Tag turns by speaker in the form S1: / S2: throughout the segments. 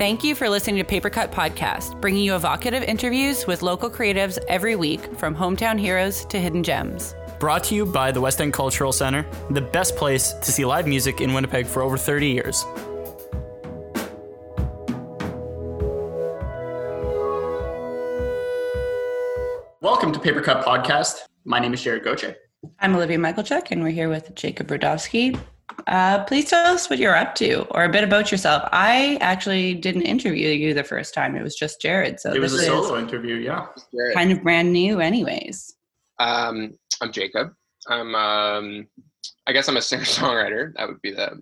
S1: Thank you for listening to Paper Cut Podcast, bringing you evocative interviews with local creatives every week from hometown heroes to hidden gems.
S2: Brought to you by the West End Cultural Center, the best place to see live music in Winnipeg for over 30 years. Welcome to Paper Cut Podcast. My name is Jared Goche.
S1: I'm Olivia Michaelchuk, and we're here with Jacob Rudowski. Uh, please tell us what you're up to or a bit about yourself. I actually didn't interview you the first time, it was just Jared. So
S2: It was a
S1: this
S2: solo interview, yeah.
S1: Kind of brand new, anyways.
S3: Um, I'm Jacob. I'm um, I guess I'm a singer songwriter. That would be the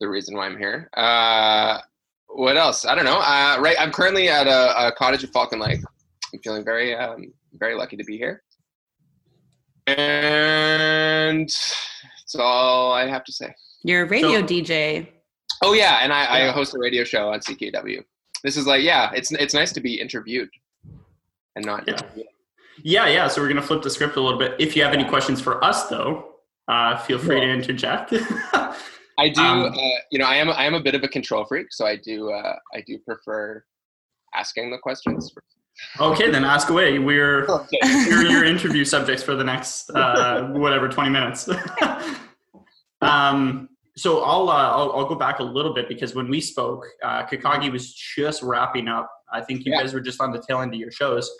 S3: the reason why I'm here. Uh, what else? I don't know. Uh, right, I'm currently at a, a cottage at Falcon Lake. I'm feeling very um, very lucky to be here, and that's all I have to say.
S1: You're a radio
S2: So-
S1: DJ.
S3: Oh yeah, and I, I host a radio show on CKUW. This is like yeah, it's it's nice to be interviewed and not
S2: Yeah. Yeah, yeah. So we're going to flip the script a little bit. If you have any questions for us, though, uh, feel free to interject.
S3: I do.
S2: Um,
S3: uh, you know, I am. I am a bit of a control freak, so I do. Uh, I do prefer asking the questions.
S2: Okay, then ask away. We're
S3: Okay.
S2: you're your interview subjects for the next uh, whatever 20 minutes. um, so I'll, uh, I'll I'll go back a little bit because when we spoke, uh, Kakagi was just wrapping up. I think you
S3: Yeah.
S2: guys were just on the tail end of your shows.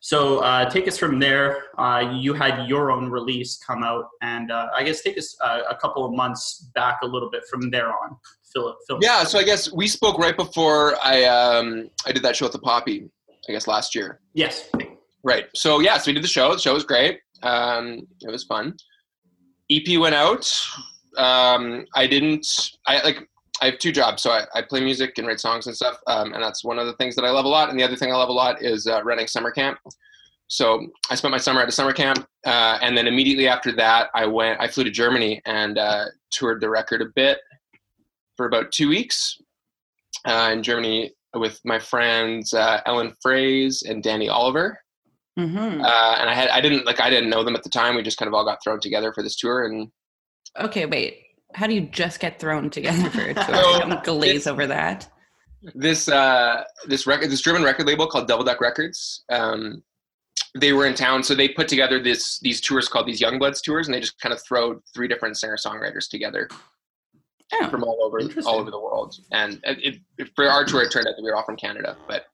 S2: So uh, take us from there. Uh, you had your own release come out, and uh, I guess take us uh, a couple of months back a little bit from there on. Phil, Phil.
S3: Yeah. So I guess we spoke right before I um, I did that show at the Poppy. I guess last year.
S2: Yes.
S3: Right. So yeah. So we did the show. The show was great. Um, it was fun. EP went out. Um, I didn't. I like. I have two jobs, so I, I play music and write songs and stuff, um, and that's one of the things that I love a lot. And the other thing I love a lot is uh, running summer camp. So I spent my summer at a summer camp, uh, and then immediately after that, I went. I flew to Germany and uh, toured the record a bit for about two weeks uh, in Germany with my friends uh, Ellen Fraze and Danny Oliver.
S1: hmm
S3: Uh, and I had I didn't like I didn't know them at the time. We just kind of all got thrown together for this tour, and
S1: Okay, wait. How do you just get thrown together for a tour?
S3: So,
S1: Don't glaze over that.
S3: this uh, this record this German record label called Devil Duck Records. Um, they were in town, so they put together this these tours called these Youngbloods tours, and they just kind of throw three different singer songwriters together
S1: Oh,
S3: from all over all over the world. And it, it, for our tour, it turned out that we were all from Canada, but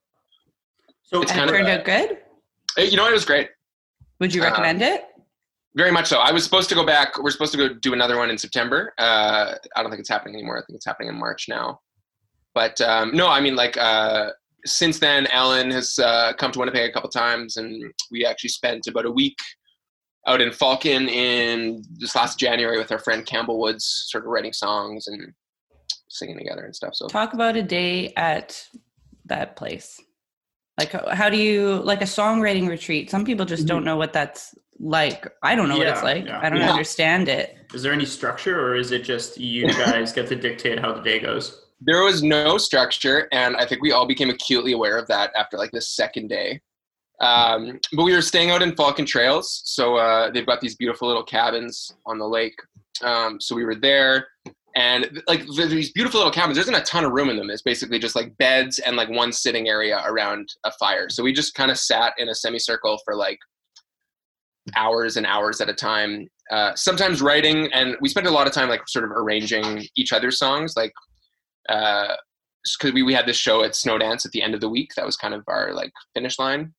S2: So
S3: It's kind
S1: it
S3: of
S1: turned
S3: a-
S1: out good.
S3: uh, you know it was great.
S1: Would you
S3: uh,
S1: recommend it?
S3: Very much so. I was supposed to go back. We're supposed to go do another one in September. Uh, I don't think it's happening anymore. I think it's happening in March now. But um, no, I mean, like uh, since then, Alan has uh, come to Winnipeg a couple times, and we actually spent about a week Oh, out in Falcon in this last January with our friend Campbell Woods, sort of writing songs and singing together and stuff. So
S1: Talk about a day at that place. Like, how- how do you like a songwriting retreat? Some people just don't mm-hmm. know what that's like. I don't know what it's like.
S2: yeah.
S1: I don't
S3: Yeah.
S1: understand it.
S2: is there any structure, or is it just you guys get to dictate how the day goes?
S3: there was no structure and i think we all became acutely aware of that after like the second day um, but we were staying out in falcon trails so uh, they've got these beautiful little cabins on the lake um, so we were there and like these beautiful little cabins there isn't a ton of room in them it's basically just like beds and like one sitting area around a fire so we just kind of sat in a semicircle for like hours and hours at a time uh, sometimes writing and we spent a lot of time like sort of arranging each other's songs like because we, we had this show at Snowdance at the end of the week. That was kind of our like finish line.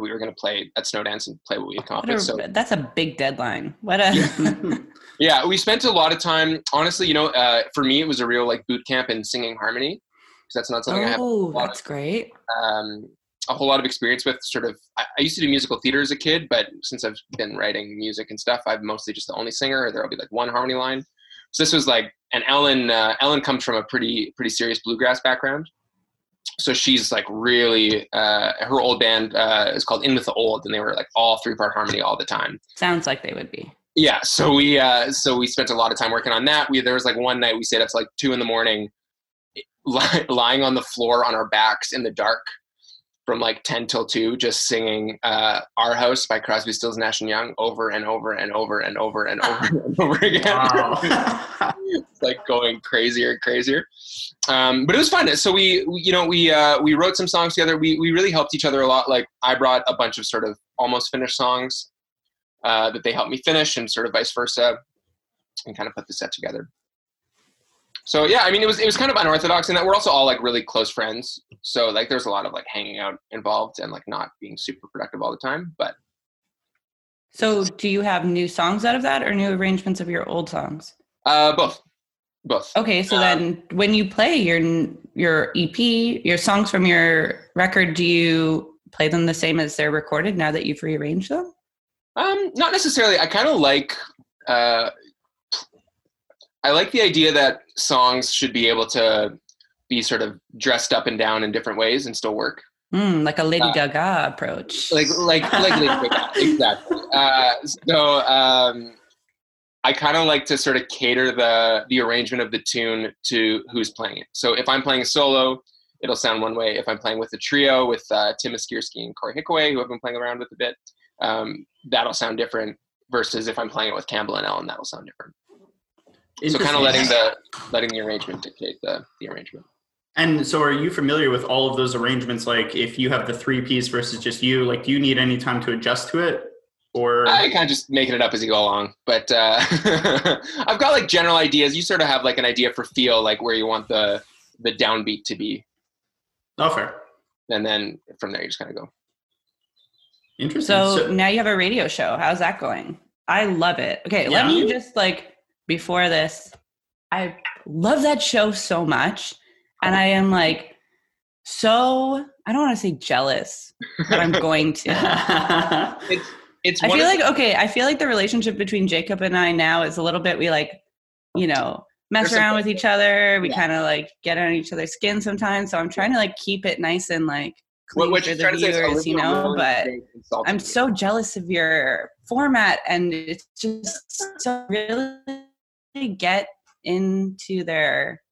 S3: We were going to play at Snowdance and play what we had come
S1: What a,
S3: So
S1: that's a big deadline. What a
S3: yeah, we spent a lot of time. Honestly, you know, uh, for me, it was a real like boot camp in singing harmony because that's not something I have
S1: oh,
S3: lot of-
S1: that's great.
S3: um, a whole lot of experience with. Sort of, I, I used to do musical theater as a kid, but since I've been writing music and stuff, I'm mostly just the only singer. Or there'll be like one harmony line. So this was like, and Ellen, uh, Ellen comes from a pretty pretty serious bluegrass background. So she's like really, uh, her old band uh, is called In with the Old, and they were like all three part harmony all the time.
S1: Sounds like they would be.
S3: Yeah, so we uh, so we spent a lot of time working on that. We there was like one night we stayed up to like two in the morning, lying on the floor on our backs in the dark from like ten till two, just singing uh, "Our House" by Crosby, Stills, Nash and Young over and over and over and over and over and over again.
S2: Wow.
S3: it's like going crazier and crazier. Um, but it was fun. So we, we you know, we uh, we wrote some songs together. We we really helped each other a lot. Like I brought a bunch of sort of almost finished songs uh, that they helped me finish, and sort of vice versa, and kind of put the set together. So yeah, I mean, it was it was kind of unorthodox in that we're also all like really close friends. So like, there's a lot of like hanging out involved and like not being super productive all the time. But
S1: So, do you have new songs out of that or new arrangements of your old songs?
S3: uh, both, both.
S1: Okay, so
S3: Um,
S1: then when you play your your EP, your songs from your record, do you play them the same as they're recorded now that you've rearranged them?
S3: Um, not necessarily. I kind of like. Uh, I like the idea that songs should be able to be sort of dressed up and down in different ways and still work.
S1: Mm, like a Lady
S3: Uh,
S1: Gaga approach.
S3: Like, like, like, Lady Gaga. exactly. Uh, so, um, I kind of like to sort of cater the the arrangement of the tune to who's playing it. So, if I'm playing a solo, it'll sound one way. If I'm playing with a trio with uh, Tim Askirski and Corey Hickaway, who I've been playing around with a bit, um, that'll sound different. Versus if I'm playing it with Campbell and Ellen, that'll sound different. So kind of letting the letting the arrangement dictate the the arrangement.
S2: And so, are you familiar with all of those arrangements? Like, if you have the three piece versus just you, like, do you need any time to adjust to it, or
S3: I kind of just making it up as you go along, but uh, I've got like general ideas. You sort of have like an idea for feel, like where you want the the downbeat to be,
S2: oh, fair,
S3: and then from there you just kind of go.
S2: interesting.
S1: so, now you have a radio show. How's that going? I love it. Okay, let me just like before this, I love that show so much. And I am like so I don't want to say jealous, but I'm going to.
S3: It's
S1: I feel like okay, I feel like the relationship between Jacob and I now is a little bit we like, you know, mess
S3: There's
S1: around with each other. We
S3: Yeah.
S1: kind of like get on each other's skin sometimes. So I'm trying to like keep it nice and like clean
S3: what
S1: for the viewers, you know.
S3: Wilde
S1: But I'm so jealous of your format, and it's just so really get into their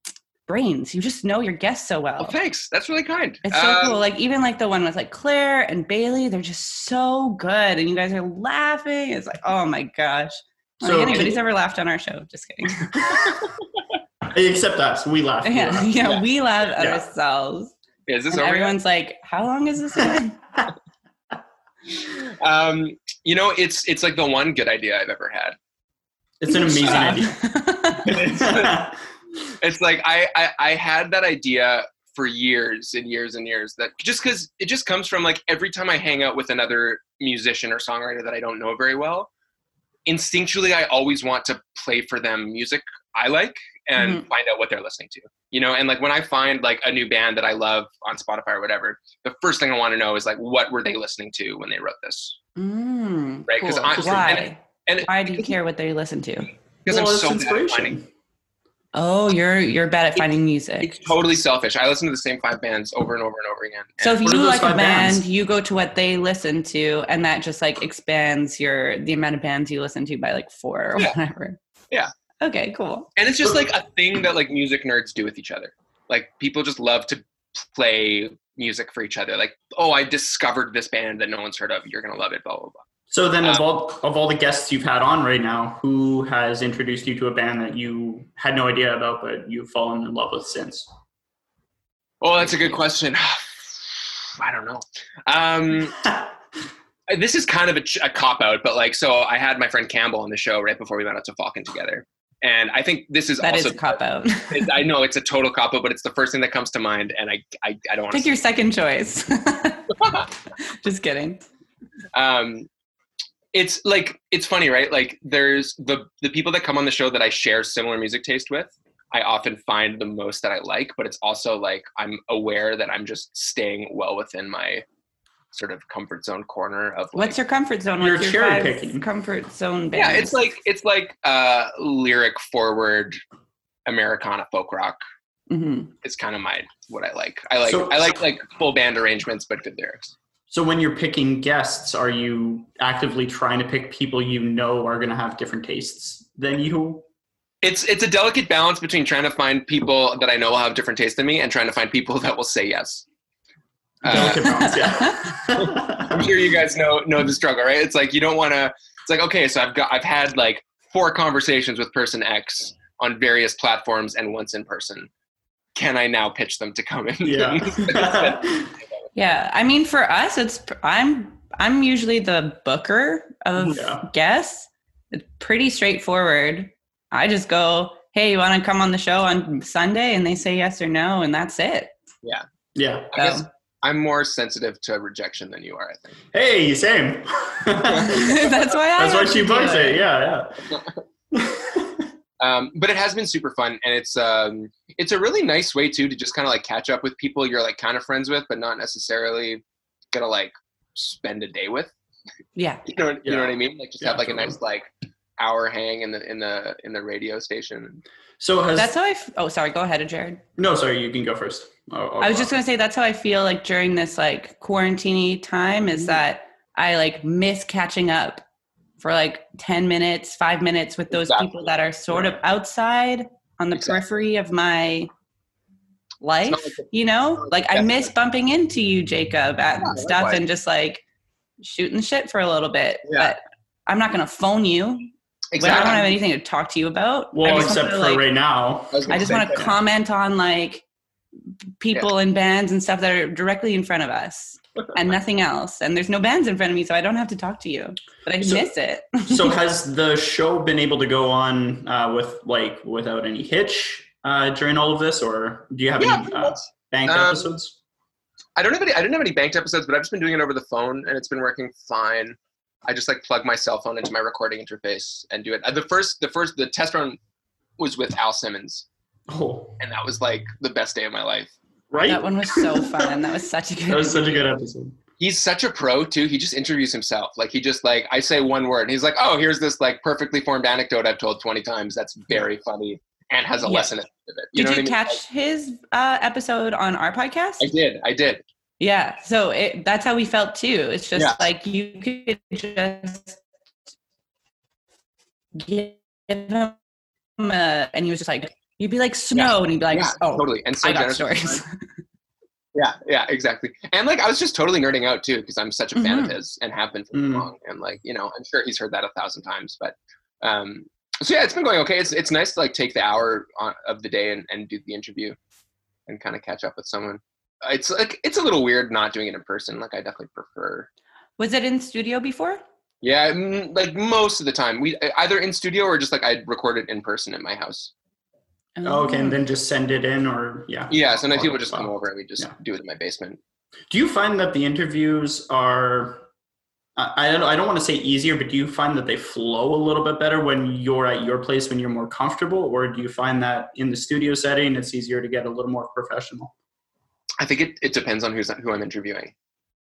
S1: brains. You just know your guests so well.
S3: Oh, thanks. That's really kind.
S1: It's so
S3: Um,
S1: cool. Like even like the one with like Claire and Bailey, they're just so good, and you guys are laughing. It's like, oh my gosh. Like,
S2: So-
S1: anybody's ever laughed on our show? Just kidding.
S2: Except us, we laugh. we
S1: yeah,
S2: laugh.
S1: yeah,
S3: Yeah.
S1: we laugh at
S2: Yeah.
S1: ourselves.
S3: Is this
S1: And
S3: over? yet?
S1: everyone's like, how long is this? again?"
S3: Um, you know, it's it's like the one good idea I've ever had.
S2: It's an amazing idea.
S3: it's like I, I I had that idea for years and years and years that just because it just comes from like every time I hang out with another musician or songwriter that I don't know very well, instinctually I always want to play for them music I like and
S1: Mhm.
S3: find out what they're listening to. You know, and like when I find like a new band that I love on Spotify or whatever, the first thing I want to know is like what were they listening to when they wrote this?
S1: mm,
S3: Right, 'cause
S1: cool.
S3: I-
S1: why?
S3: And-
S1: why do you care what they listen to?
S3: Because
S2: well,
S3: I'm
S2: it's
S3: so bad at finding
S2: inspiration.
S1: Oh, you're you're bad at finding music.
S3: it's totally selfish. I listen to the same five bands over and over and over again.
S1: So if you like a band,
S2: bands?
S1: you go to what they listen to, and that just like expands your the amount of bands you listen to by like four or
S3: Yeah.
S1: whatever.
S3: Yeah.
S1: Okay, cool.
S3: and it's just like a thing that like music nerds do with each other like people just love to play music for each other like oh i discovered this band that no one's heard of you're gonna love it blah blah blah
S2: So then, of
S3: Um,
S2: all of all the guests you've had on right now, who has introduced you to a band that you had no idea about, but you've fallen in love with since?
S3: oh that's a good question i don't know um this is kind of a, a cop out but like so i had my friend campbell on the show right before we went out to falcon together and i think this is
S1: That is
S3: also
S1: a cop out.
S3: it- i know it's a total cop out but it's the first thing that comes to mind and i i, I don't want
S1: Pick your second choice. just kidding.
S3: um it's like it's funny right like there's the the people that come on the show that i share similar music taste with i often find the most that i like but it's also like i'm aware that i'm just staying well within my sort of comfort zone corner of like,
S1: What's your comfort zone?
S2: You're
S1: What's your
S2: cherry picking.
S1: comfort zone band?
S3: yeah it's like it's like uh lyric forward americana folk rock
S1: hmm
S3: is kind of my what i like i like
S2: So-
S3: i like like full band arrangements but good lyrics
S2: So when you're picking guests, are you actively trying to pick people you know are going to have different tastes than you?
S3: it's it's a delicate balance between trying to find people that I know will have different tastes than me and trying to find people that will say yes. Uh,
S2: Delicate balance, yeah.
S3: I'm sure you guys know know the struggle, right? It's like you don't want to. It's like okay, so I've got I've had like four conversations with person X, on various platforms and once in person. Can I now pitch them to come in?
S2: Yeah.
S1: Yeah, I mean, for us, it's I'm I'm usually the booker of
S2: Yeah.
S1: guests. It's pretty straightforward. I just go, "Hey, you want to come on the show on Sunday?" and they say yes or no, and that's it.
S2: yeah.
S3: I guess I'm more sensitive to rejection than you are, I think.
S2: Hey, you same.
S1: that's why I
S2: That's why she
S1: to do
S2: books it.
S1: it.
S2: Yeah, yeah.
S3: Um, but it has been super fun, and it's um, it's a really nice way too to just kind of like catch up with people you're like kind of friends with, but not necessarily gonna like spend a day with.
S1: Yeah,
S3: You know, you know what I mean? Like just
S2: Yeah,
S3: have like a nice like hour hang in the in the in the radio station.
S2: So has
S1: that's how I. F- oh, sorry. Go ahead, Jared.
S2: no? Sorry, you can go first. I'll- I'll
S1: I was
S2: go
S1: just gonna say that's how I feel like during this like quarantine time is
S2: Mhm.
S1: that I like miss catching up for like ten minutes, five minutes with those
S3: Exactly.
S1: people that are sort of outside on the
S3: Exactly.
S1: periphery of my life.
S3: like
S1: you know, like I miss bumping into you, Jacob, at
S3: Yeah,
S1: stuff
S3: likewise.
S1: and just like shooting shit for a little bit.
S3: Yeah.
S1: But I'm not gonna phone you. When I don't have anything to talk to you about.
S2: Well, except
S1: wanna,
S2: for
S1: like,
S2: right now.
S3: was
S1: I just want to comment on like people and bands and stuff that are directly in front of us and nothing else. And there's no bands in front of me, so I don't have to talk to you. But I
S2: So-
S1: miss it.
S2: so has the show been able to go on uh, with like without any hitch uh, during all of this, or do you have
S3: Yeah,
S2: any uh, banked
S3: Um,
S2: episodes?
S3: I don't have any. I didn't have any banked episodes, but I've just been doing it over the phone, and it's been working fine. I just like plug my cell phone into my recording interface and do it. Uh, The first, the first, the test run was with Al Simmons,
S2: Oh,
S3: and that was like the best day of my life.
S2: Right.
S1: that one was so fun. That was such a good
S2: That was such a good episode.
S3: He's such a pro too. He just interviews himself. Like he just like I say one word, and he's like, "Oh, here's this like perfectly formed anecdote I've told 20 times. That's very funny and has a
S1: Yeah.
S3: lesson at the end of it." You
S1: Did
S3: know
S1: you
S3: what I mean?
S1: catch his uh, episode on our podcast?
S3: I did. I did.
S1: Yeah, so it, that's how we felt too. It's just
S3: Yeah.
S1: like you could just give him a, and he was just like, you'd be like snow, and he'd be like,
S3: yeah,
S1: oh,
S3: totally. And so
S1: I got stories.
S3: Yeah, yeah, exactly. And like I was just totally nerding out too because I'm such a fan
S1: Mhm.
S3: of his and have been for so
S2: Mm.
S3: long. And like you know, I'm sure he's heard that a thousand times. But um, so yeah, it's been going okay. It's it's nice to like take the hour on, of the day and, and do the interview and kind of catch up with someone. It's like it's a little weird not doing it in person. Like I definitely prefer.
S1: was it in studio before?
S3: Yeah, mm, like most of the time, we either in studio or just like I'd record it in person at my house.
S2: Oh, okay, and then just send it in, or yeah.
S3: Yeah, sometimes
S2: Or-
S3: people just come over and we just
S2: Yeah.
S3: do it in my basement.
S2: Do you find that the interviews are? I I don't. I don't want to say easier, but do you find that they flow a little bit better when you're at your place when you're more comfortable, or do you find that in the studio setting it's easier to get a little more professional?
S3: I think it, it depends on who's who I'm interviewing.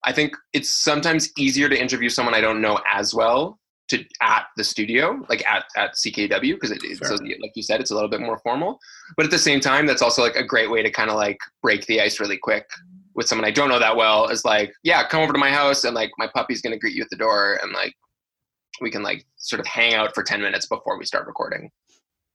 S3: I think it's sometimes easier to interview someone I don't know as well to at the studio, like at, at CKUW, because it, it's
S2: Fair.
S3: so, like you said, it's a little bit more formal. But at the same time, that's also like a great way to kind of like break the ice really quick with someone I don't know that well. Is like, yeah, come over to my house and like my puppy's gonna greet you at the door and like we can like sort of hang out for ten minutes before we start recording.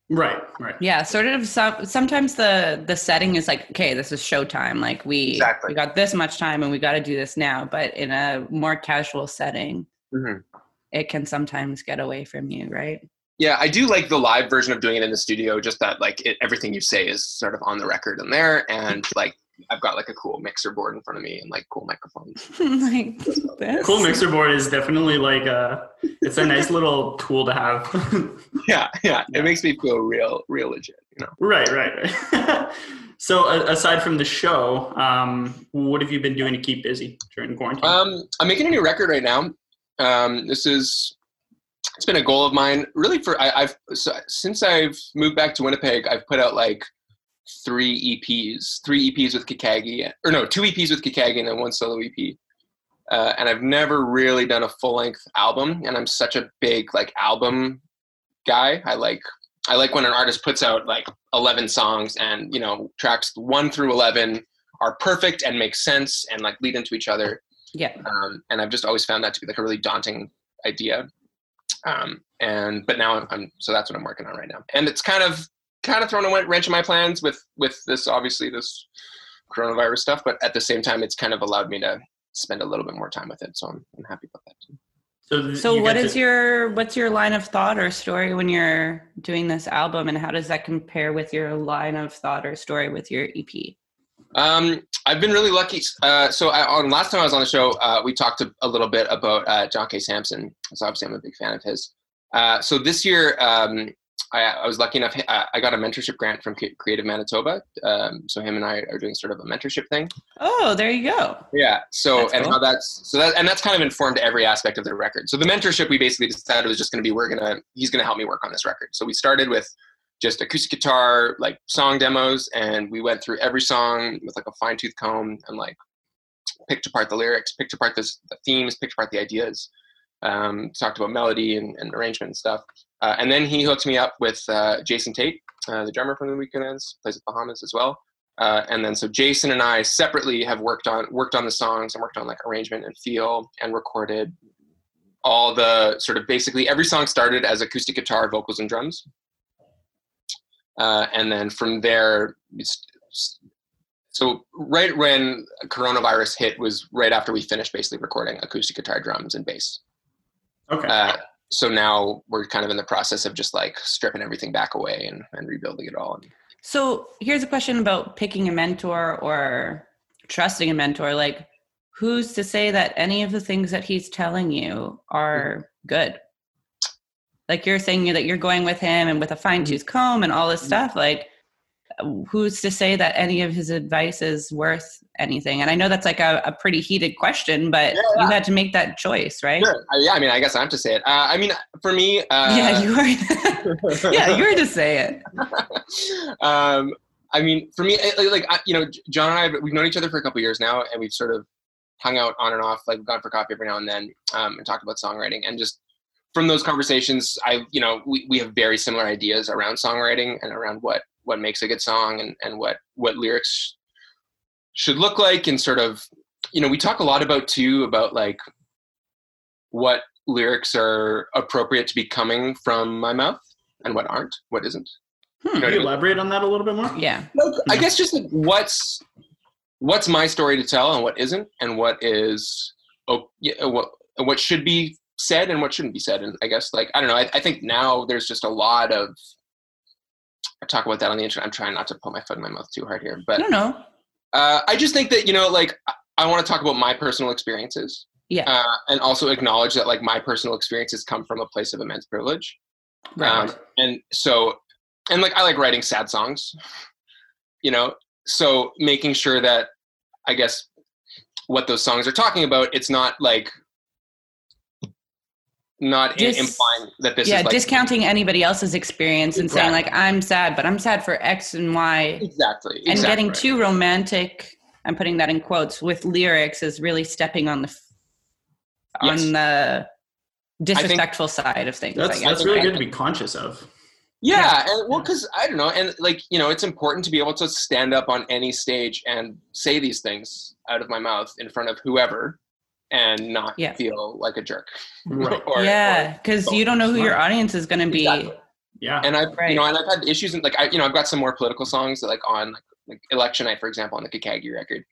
S2: Right, right.
S1: Yeah, sort of. Some, sometimes the the setting is like, okay, this is showtime. Like we
S3: Exactly.
S1: we got this much time, and we got to do this now. But in a more casual setting,
S3: Mhm.
S1: It can sometimes get away from you, right?
S3: Yeah, I do like the live version of doing it in the studio. Just that, like, it, everything you say is sort of on the record in there, and like, I've got like a cool mixer board in front of me and like cool microphones.
S1: like this.
S2: Cool mixer board is definitely like a. It's a nice little tool to have.
S3: Yeah, yeah,
S2: Yeah.
S3: it makes me feel real, real legit. You know.
S2: right, right, right. so a- aside from the show, um, what have you been doing to keep busy during quarantine?
S3: Um, I'm making a new record right now. Um, this is it's been a goal of mine, really. For I, I've so, since I've moved back to Winnipeg, I've put out like three EPs, three EPs with Kakagi, or no, two EPs with Kakagi and then one solo EP. Uh, and I've never really done a full length album, and I'm such a big like album guy. I like I like when an artist puts out like 11 songs, and you know tracks one through 11 are perfect and make sense and like lead into each other
S1: Yeah.
S3: um, and I've just always found that to be like a really daunting idea. Um, and but now I'm, I'm so that's what I'm working on right now, and it's kind of kind of thrown a wrench in my plans with with this obviously this coronavirus stuff, but at the same time, it's kind of allowed me to spend a little bit more time with it, so I'm, I'm happy about that too.
S2: So, th-
S1: So
S2: you
S1: what
S2: get
S1: is
S2: to-
S1: your what's your line of thought or story when you're doing this album and how does that compare with your line of thought or story with your EP?
S3: Um, I've been really lucky. Uh, so I, on last time I was on the show, uh, we talked a, a little bit about uh, John K. Samson. So obviously I'm a big fan of his. Uh, so this year, um, I, I was lucky enough. I, I got a mentorship grant from Creative Manitoba. Um, so him and I are doing sort of a mentorship thing.
S1: Oh, there you go.
S3: Yeah. So
S1: That's
S3: and
S1: cool.
S3: how that's so that and that's kind of informed every aspect of the record. So the mentorship we basically decided was just going to be we're gonna he's gonna help me work on this record. So we started with just acoustic guitar like song demos, and we went through every song with like a fine tooth comb and like picked apart the lyrics, picked apart the, the themes, picked apart the ideas. Um, talked about melody and, and arrangement and stuff. Uh, and then he hooked me up with uh, Jason Tait, uh, the drummer from the Weakerthans, plays at Bahamas as well. Uh, and then so Jason and I separately have worked on worked on the songs and worked on like arrangement and feel and recorded all the sort of basically every song started as acoustic guitar, vocals, and drums. Uh, and then from there, so right when coronavirus hit was right after we finished basically recording acoustic guitar, drums, and bass.
S2: okay.
S3: Uh, so now we're kind of in the process of just like stripping everything back away and, and rebuilding it all.
S1: So here's a question about picking a mentor or trusting a mentor. Like, who's to say that any of the things that he's telling you are good? Like you're saying that you're going with him and with a fine tooth comb and all this stuff. Like, who's to say that any of his advice is worth anything? And I know that's like a, a pretty heated question, but
S3: Yeah,
S1: you had to make that choice, right?
S3: Sure. Uh, yeah, I mean, I guess I have to say it. Uh, I mean, for me, uh,
S1: yeah, you are. yeah, you're to say it.
S3: um, I mean, for me, eh, like I, you know, John and I, we've known each other for a couple years now, and we've sort of hung out on and off, like gone for coffee every now and then, um, and talked about songwriting. And just from those conversations, I, you know, we, we have very similar ideas around songwriting and around what what makes a good song and and what what lyrics should look like, and sort of, you know, we talk a lot about too about like what lyrics are appropriate to be coming from my mouth and what aren't, what isn't.
S1: Hmm.
S3: You know
S2: Can
S3: what I
S2: you
S3: mean?
S2: elaborate on that a little bit more?
S1: Yeah.
S3: Like, I guess just like what's what's my story to tell and what isn't, and what is oh yeah, what what should be said and what shouldn't be said. And I guess like I don't know. I, I think now there's just a lot of I talk about that on the internet. I'm trying not to put my foot in my mouth too hard here,
S1: I
S3: but
S1: don't know.
S3: uh, I just think that you know, like I, I want to talk about my personal experiences,
S1: Yeah.
S3: uh, and also acknowledge that like my personal experiences come from a place of immense privilege.
S1: Right.
S3: Um, and so, and like I like writing sad songs, you know. So making sure that I guess what those songs are talking about, it's not like not
S1: Dis-
S3: implying that this
S1: yeah,
S3: is like
S1: discounting anybody else's experience and saying like I'm sad, but I'm sad for X and Y,
S3: exactly
S1: and
S3: exactly
S1: getting too romantic. I'm putting that in quotes with lyrics is really stepping on the f-
S3: Yes.
S1: on the disrespectful side of things.
S2: That's
S1: I guess.
S2: that's really
S1: right?
S2: good to be conscious of.
S3: Yeah, and well, because I don't know, and like you know, it's important to be able to stand up on any stage and say these things out of my mouth in front of whoever, and not
S1: Yeah.
S3: feel like a jerk.
S2: Right.
S3: Or-
S1: yeah, because you don't know who your audience is going to be.
S3: Exactly.
S2: Yeah.
S3: and I've
S1: Right.
S3: you know, and I've had issues, and like I, you know, I've got some more political songs that, like on like, like election night, for example, on the Kakagi record,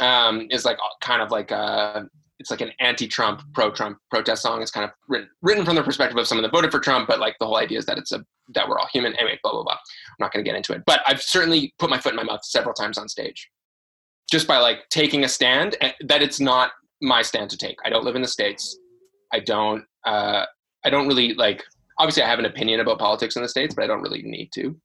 S3: um, is like kind of like a, it's like an anti-Trump, pro-Trump protest song. It's kind of written written from the perspective of someone that voted for Trump, but like the whole idea is that it's a that we're all human. Anyway, blah blah blah. I'm not going to get into it, but I've certainly put my foot in my mouth several times on stage, just by like taking a stand. And that it's not my stand to take. I don't live in the states. I don't. Uh, I don't really like. Obviously, I have an opinion about politics in the states, but I don't really need to.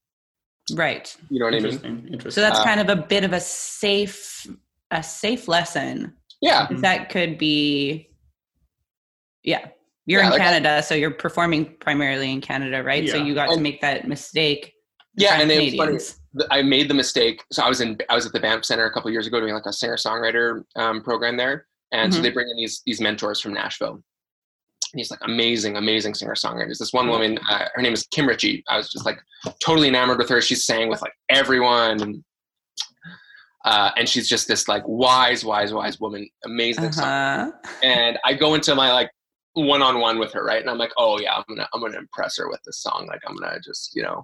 S1: Right.
S3: You know what I mean?
S2: Interesting. Interesting.
S1: So that's
S3: Uh,
S1: kind of a bit of a safe a safe lesson.
S3: Yeah,
S1: That could be yeah. You're
S3: Yeah,
S1: in
S3: like
S1: Canada, so you're performing primarily in Canada, right? So you got to make that mistake.
S3: yeah, and
S1: of
S3: it was funny.
S1: Canadians.
S3: I made the mistake. So I was in I was at the Banff Center a couple years ago doing like a singer songwriter um, program there, and so
S1: Mhm.
S3: they bring in these these mentors from Nashville. And these like amazing, amazing singer songwriters. This one
S1: Mhm.
S3: woman, uh, her name is Kim Richey. I was just like totally enamored with her. She sang with like everyone, and uh, and she's just this like wise, wise, wise woman, amazing.
S1: Uh-huh.
S3: And I go into my like one on one with her, right? And I'm like, oh yeah, I'm gonna I'm gonna impress her with this song. Like I'm gonna just you know,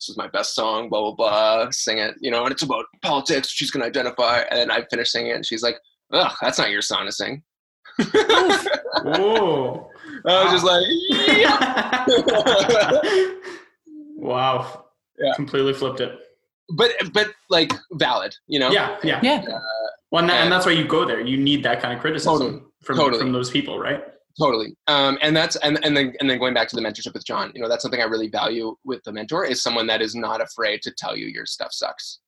S3: this is my best song, blah blah blah, sing it, you know, and it's about politics. She's gonna identify, and then I finish singing it, and she's like, ugh, that's not your song to sing.
S2: Whoa.
S3: I was just like, yeah.
S2: wow.
S3: Yeah.
S2: Completely flipped it.
S3: but but like valid, you know.
S2: Yeah, yeah.
S1: Yeah.
S2: Well, and, that, and
S3: and-
S2: that's why you go there. You need that kind of criticism
S3: Totally.
S2: from
S3: Totally.
S2: from those people, right?
S3: Totally. Um, and that's and, and then and then going back to the mentorship with John, you know, that's something I really value with the mentor is someone that is not afraid to tell you your stuff sucks.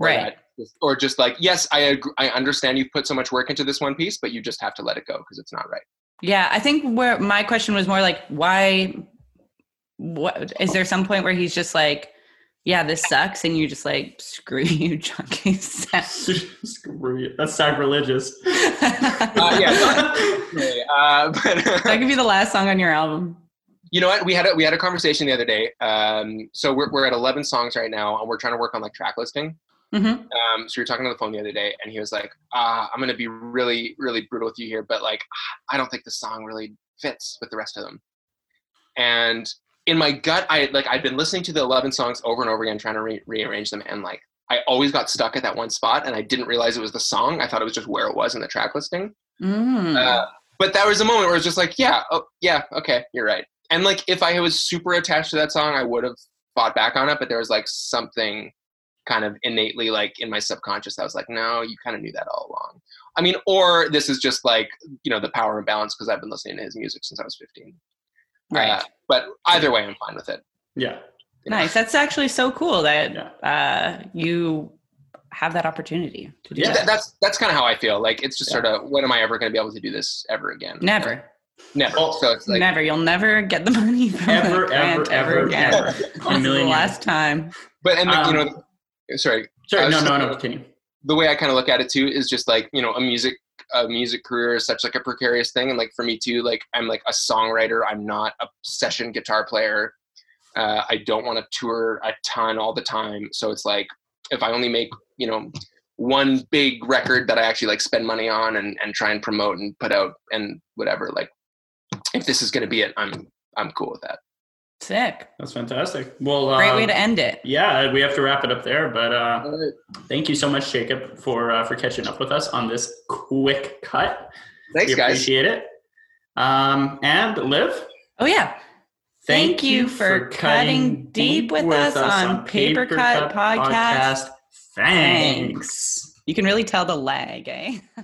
S1: Right.
S3: that- or just like, yes, I agree, I understand you've put so much work into this one piece, but you just have to let it go because it's not right.
S1: Yeah, I think where my question was more like, why? What is there some point where he's just like, yeah, this sucks, and you're just like, screw you, John Casey.
S2: Screw you. That's sacrilegious.
S3: Uh, yeah. Okay, uh, but
S1: that could be the last song on your album.
S3: you know what? We had a we had a conversation the other day. Um, so we're we're at eleven songs right now, and we're trying to work on like track listing.
S1: Hmm
S3: Um, so we were talking on the phone the other day, and he was like, uh, "I'm gonna be really, really brutal with you here, but like, I don't think the song really fits with the rest of them." And in my gut, I like I'd been listening to the 11 songs over and over again, trying to re- rearrange them, and like I always got stuck at that one spot, and I didn't realize it was the song. I thought it was just where it was in the track listing.
S1: Mm.
S3: Uh, but that was a moment where it was just like, yeah, oh, yeah, okay, you're right. And like, if I was super attached to that song, I would have fought back on it. But there was like something kind of innately like in my subconscious i was like, no, you kind of knew that all along. I mean, or this is just like you know the power and balance because I've been listening to his music since I was 15.
S1: right.
S3: Uh, but either way, I'm fine with it.
S2: yeah.
S3: you know?
S1: Nice. That's actually so cool that
S2: Yeah.
S1: uh, you have that opportunity to do
S2: Yeah,
S1: that.
S3: that's that's kind of how I feel. Like it's just
S2: Yeah.
S3: sort of when am I ever going to be able to do this ever again?
S1: Never,
S3: never.
S2: Oh,
S3: so it's like
S1: never. You'll never get the money from
S2: Ever,
S1: that grant
S2: ever, ever,
S1: again.
S2: ever.
S1: This
S2: a million
S1: the last time.
S3: but and like, you
S2: Um,
S3: know, sorry.
S2: Sorry, no, no, no, continue.
S3: the way I kind of look at it too is just like you know a music a music career is such like a precarious thing, and like for me too, like I'm like a songwriter. I'm not a session guitar player. Uh, I don't want to tour a ton all the time, so it's like if I only make you know one big record that I actually like spend money on and and try and promote and put out and whatever. Like if this is gonna be it, I'm I'm cool with that.
S1: Sick.
S2: That's fantastic. Well,
S1: Great
S2: uh,
S1: way to end it.
S2: Yeah, we have to wrap it up there, but uh, thank you so much, Jacob, for uh, for catching up with us on this quick cut.
S3: Thanks,
S2: we
S3: guys.
S2: appreciate it. Um, and Liv,
S1: Oh yeah. Thank you for cutting deep with us on Paper Cut Podcast.
S2: Thanks.
S1: You can really tell the lag, eh?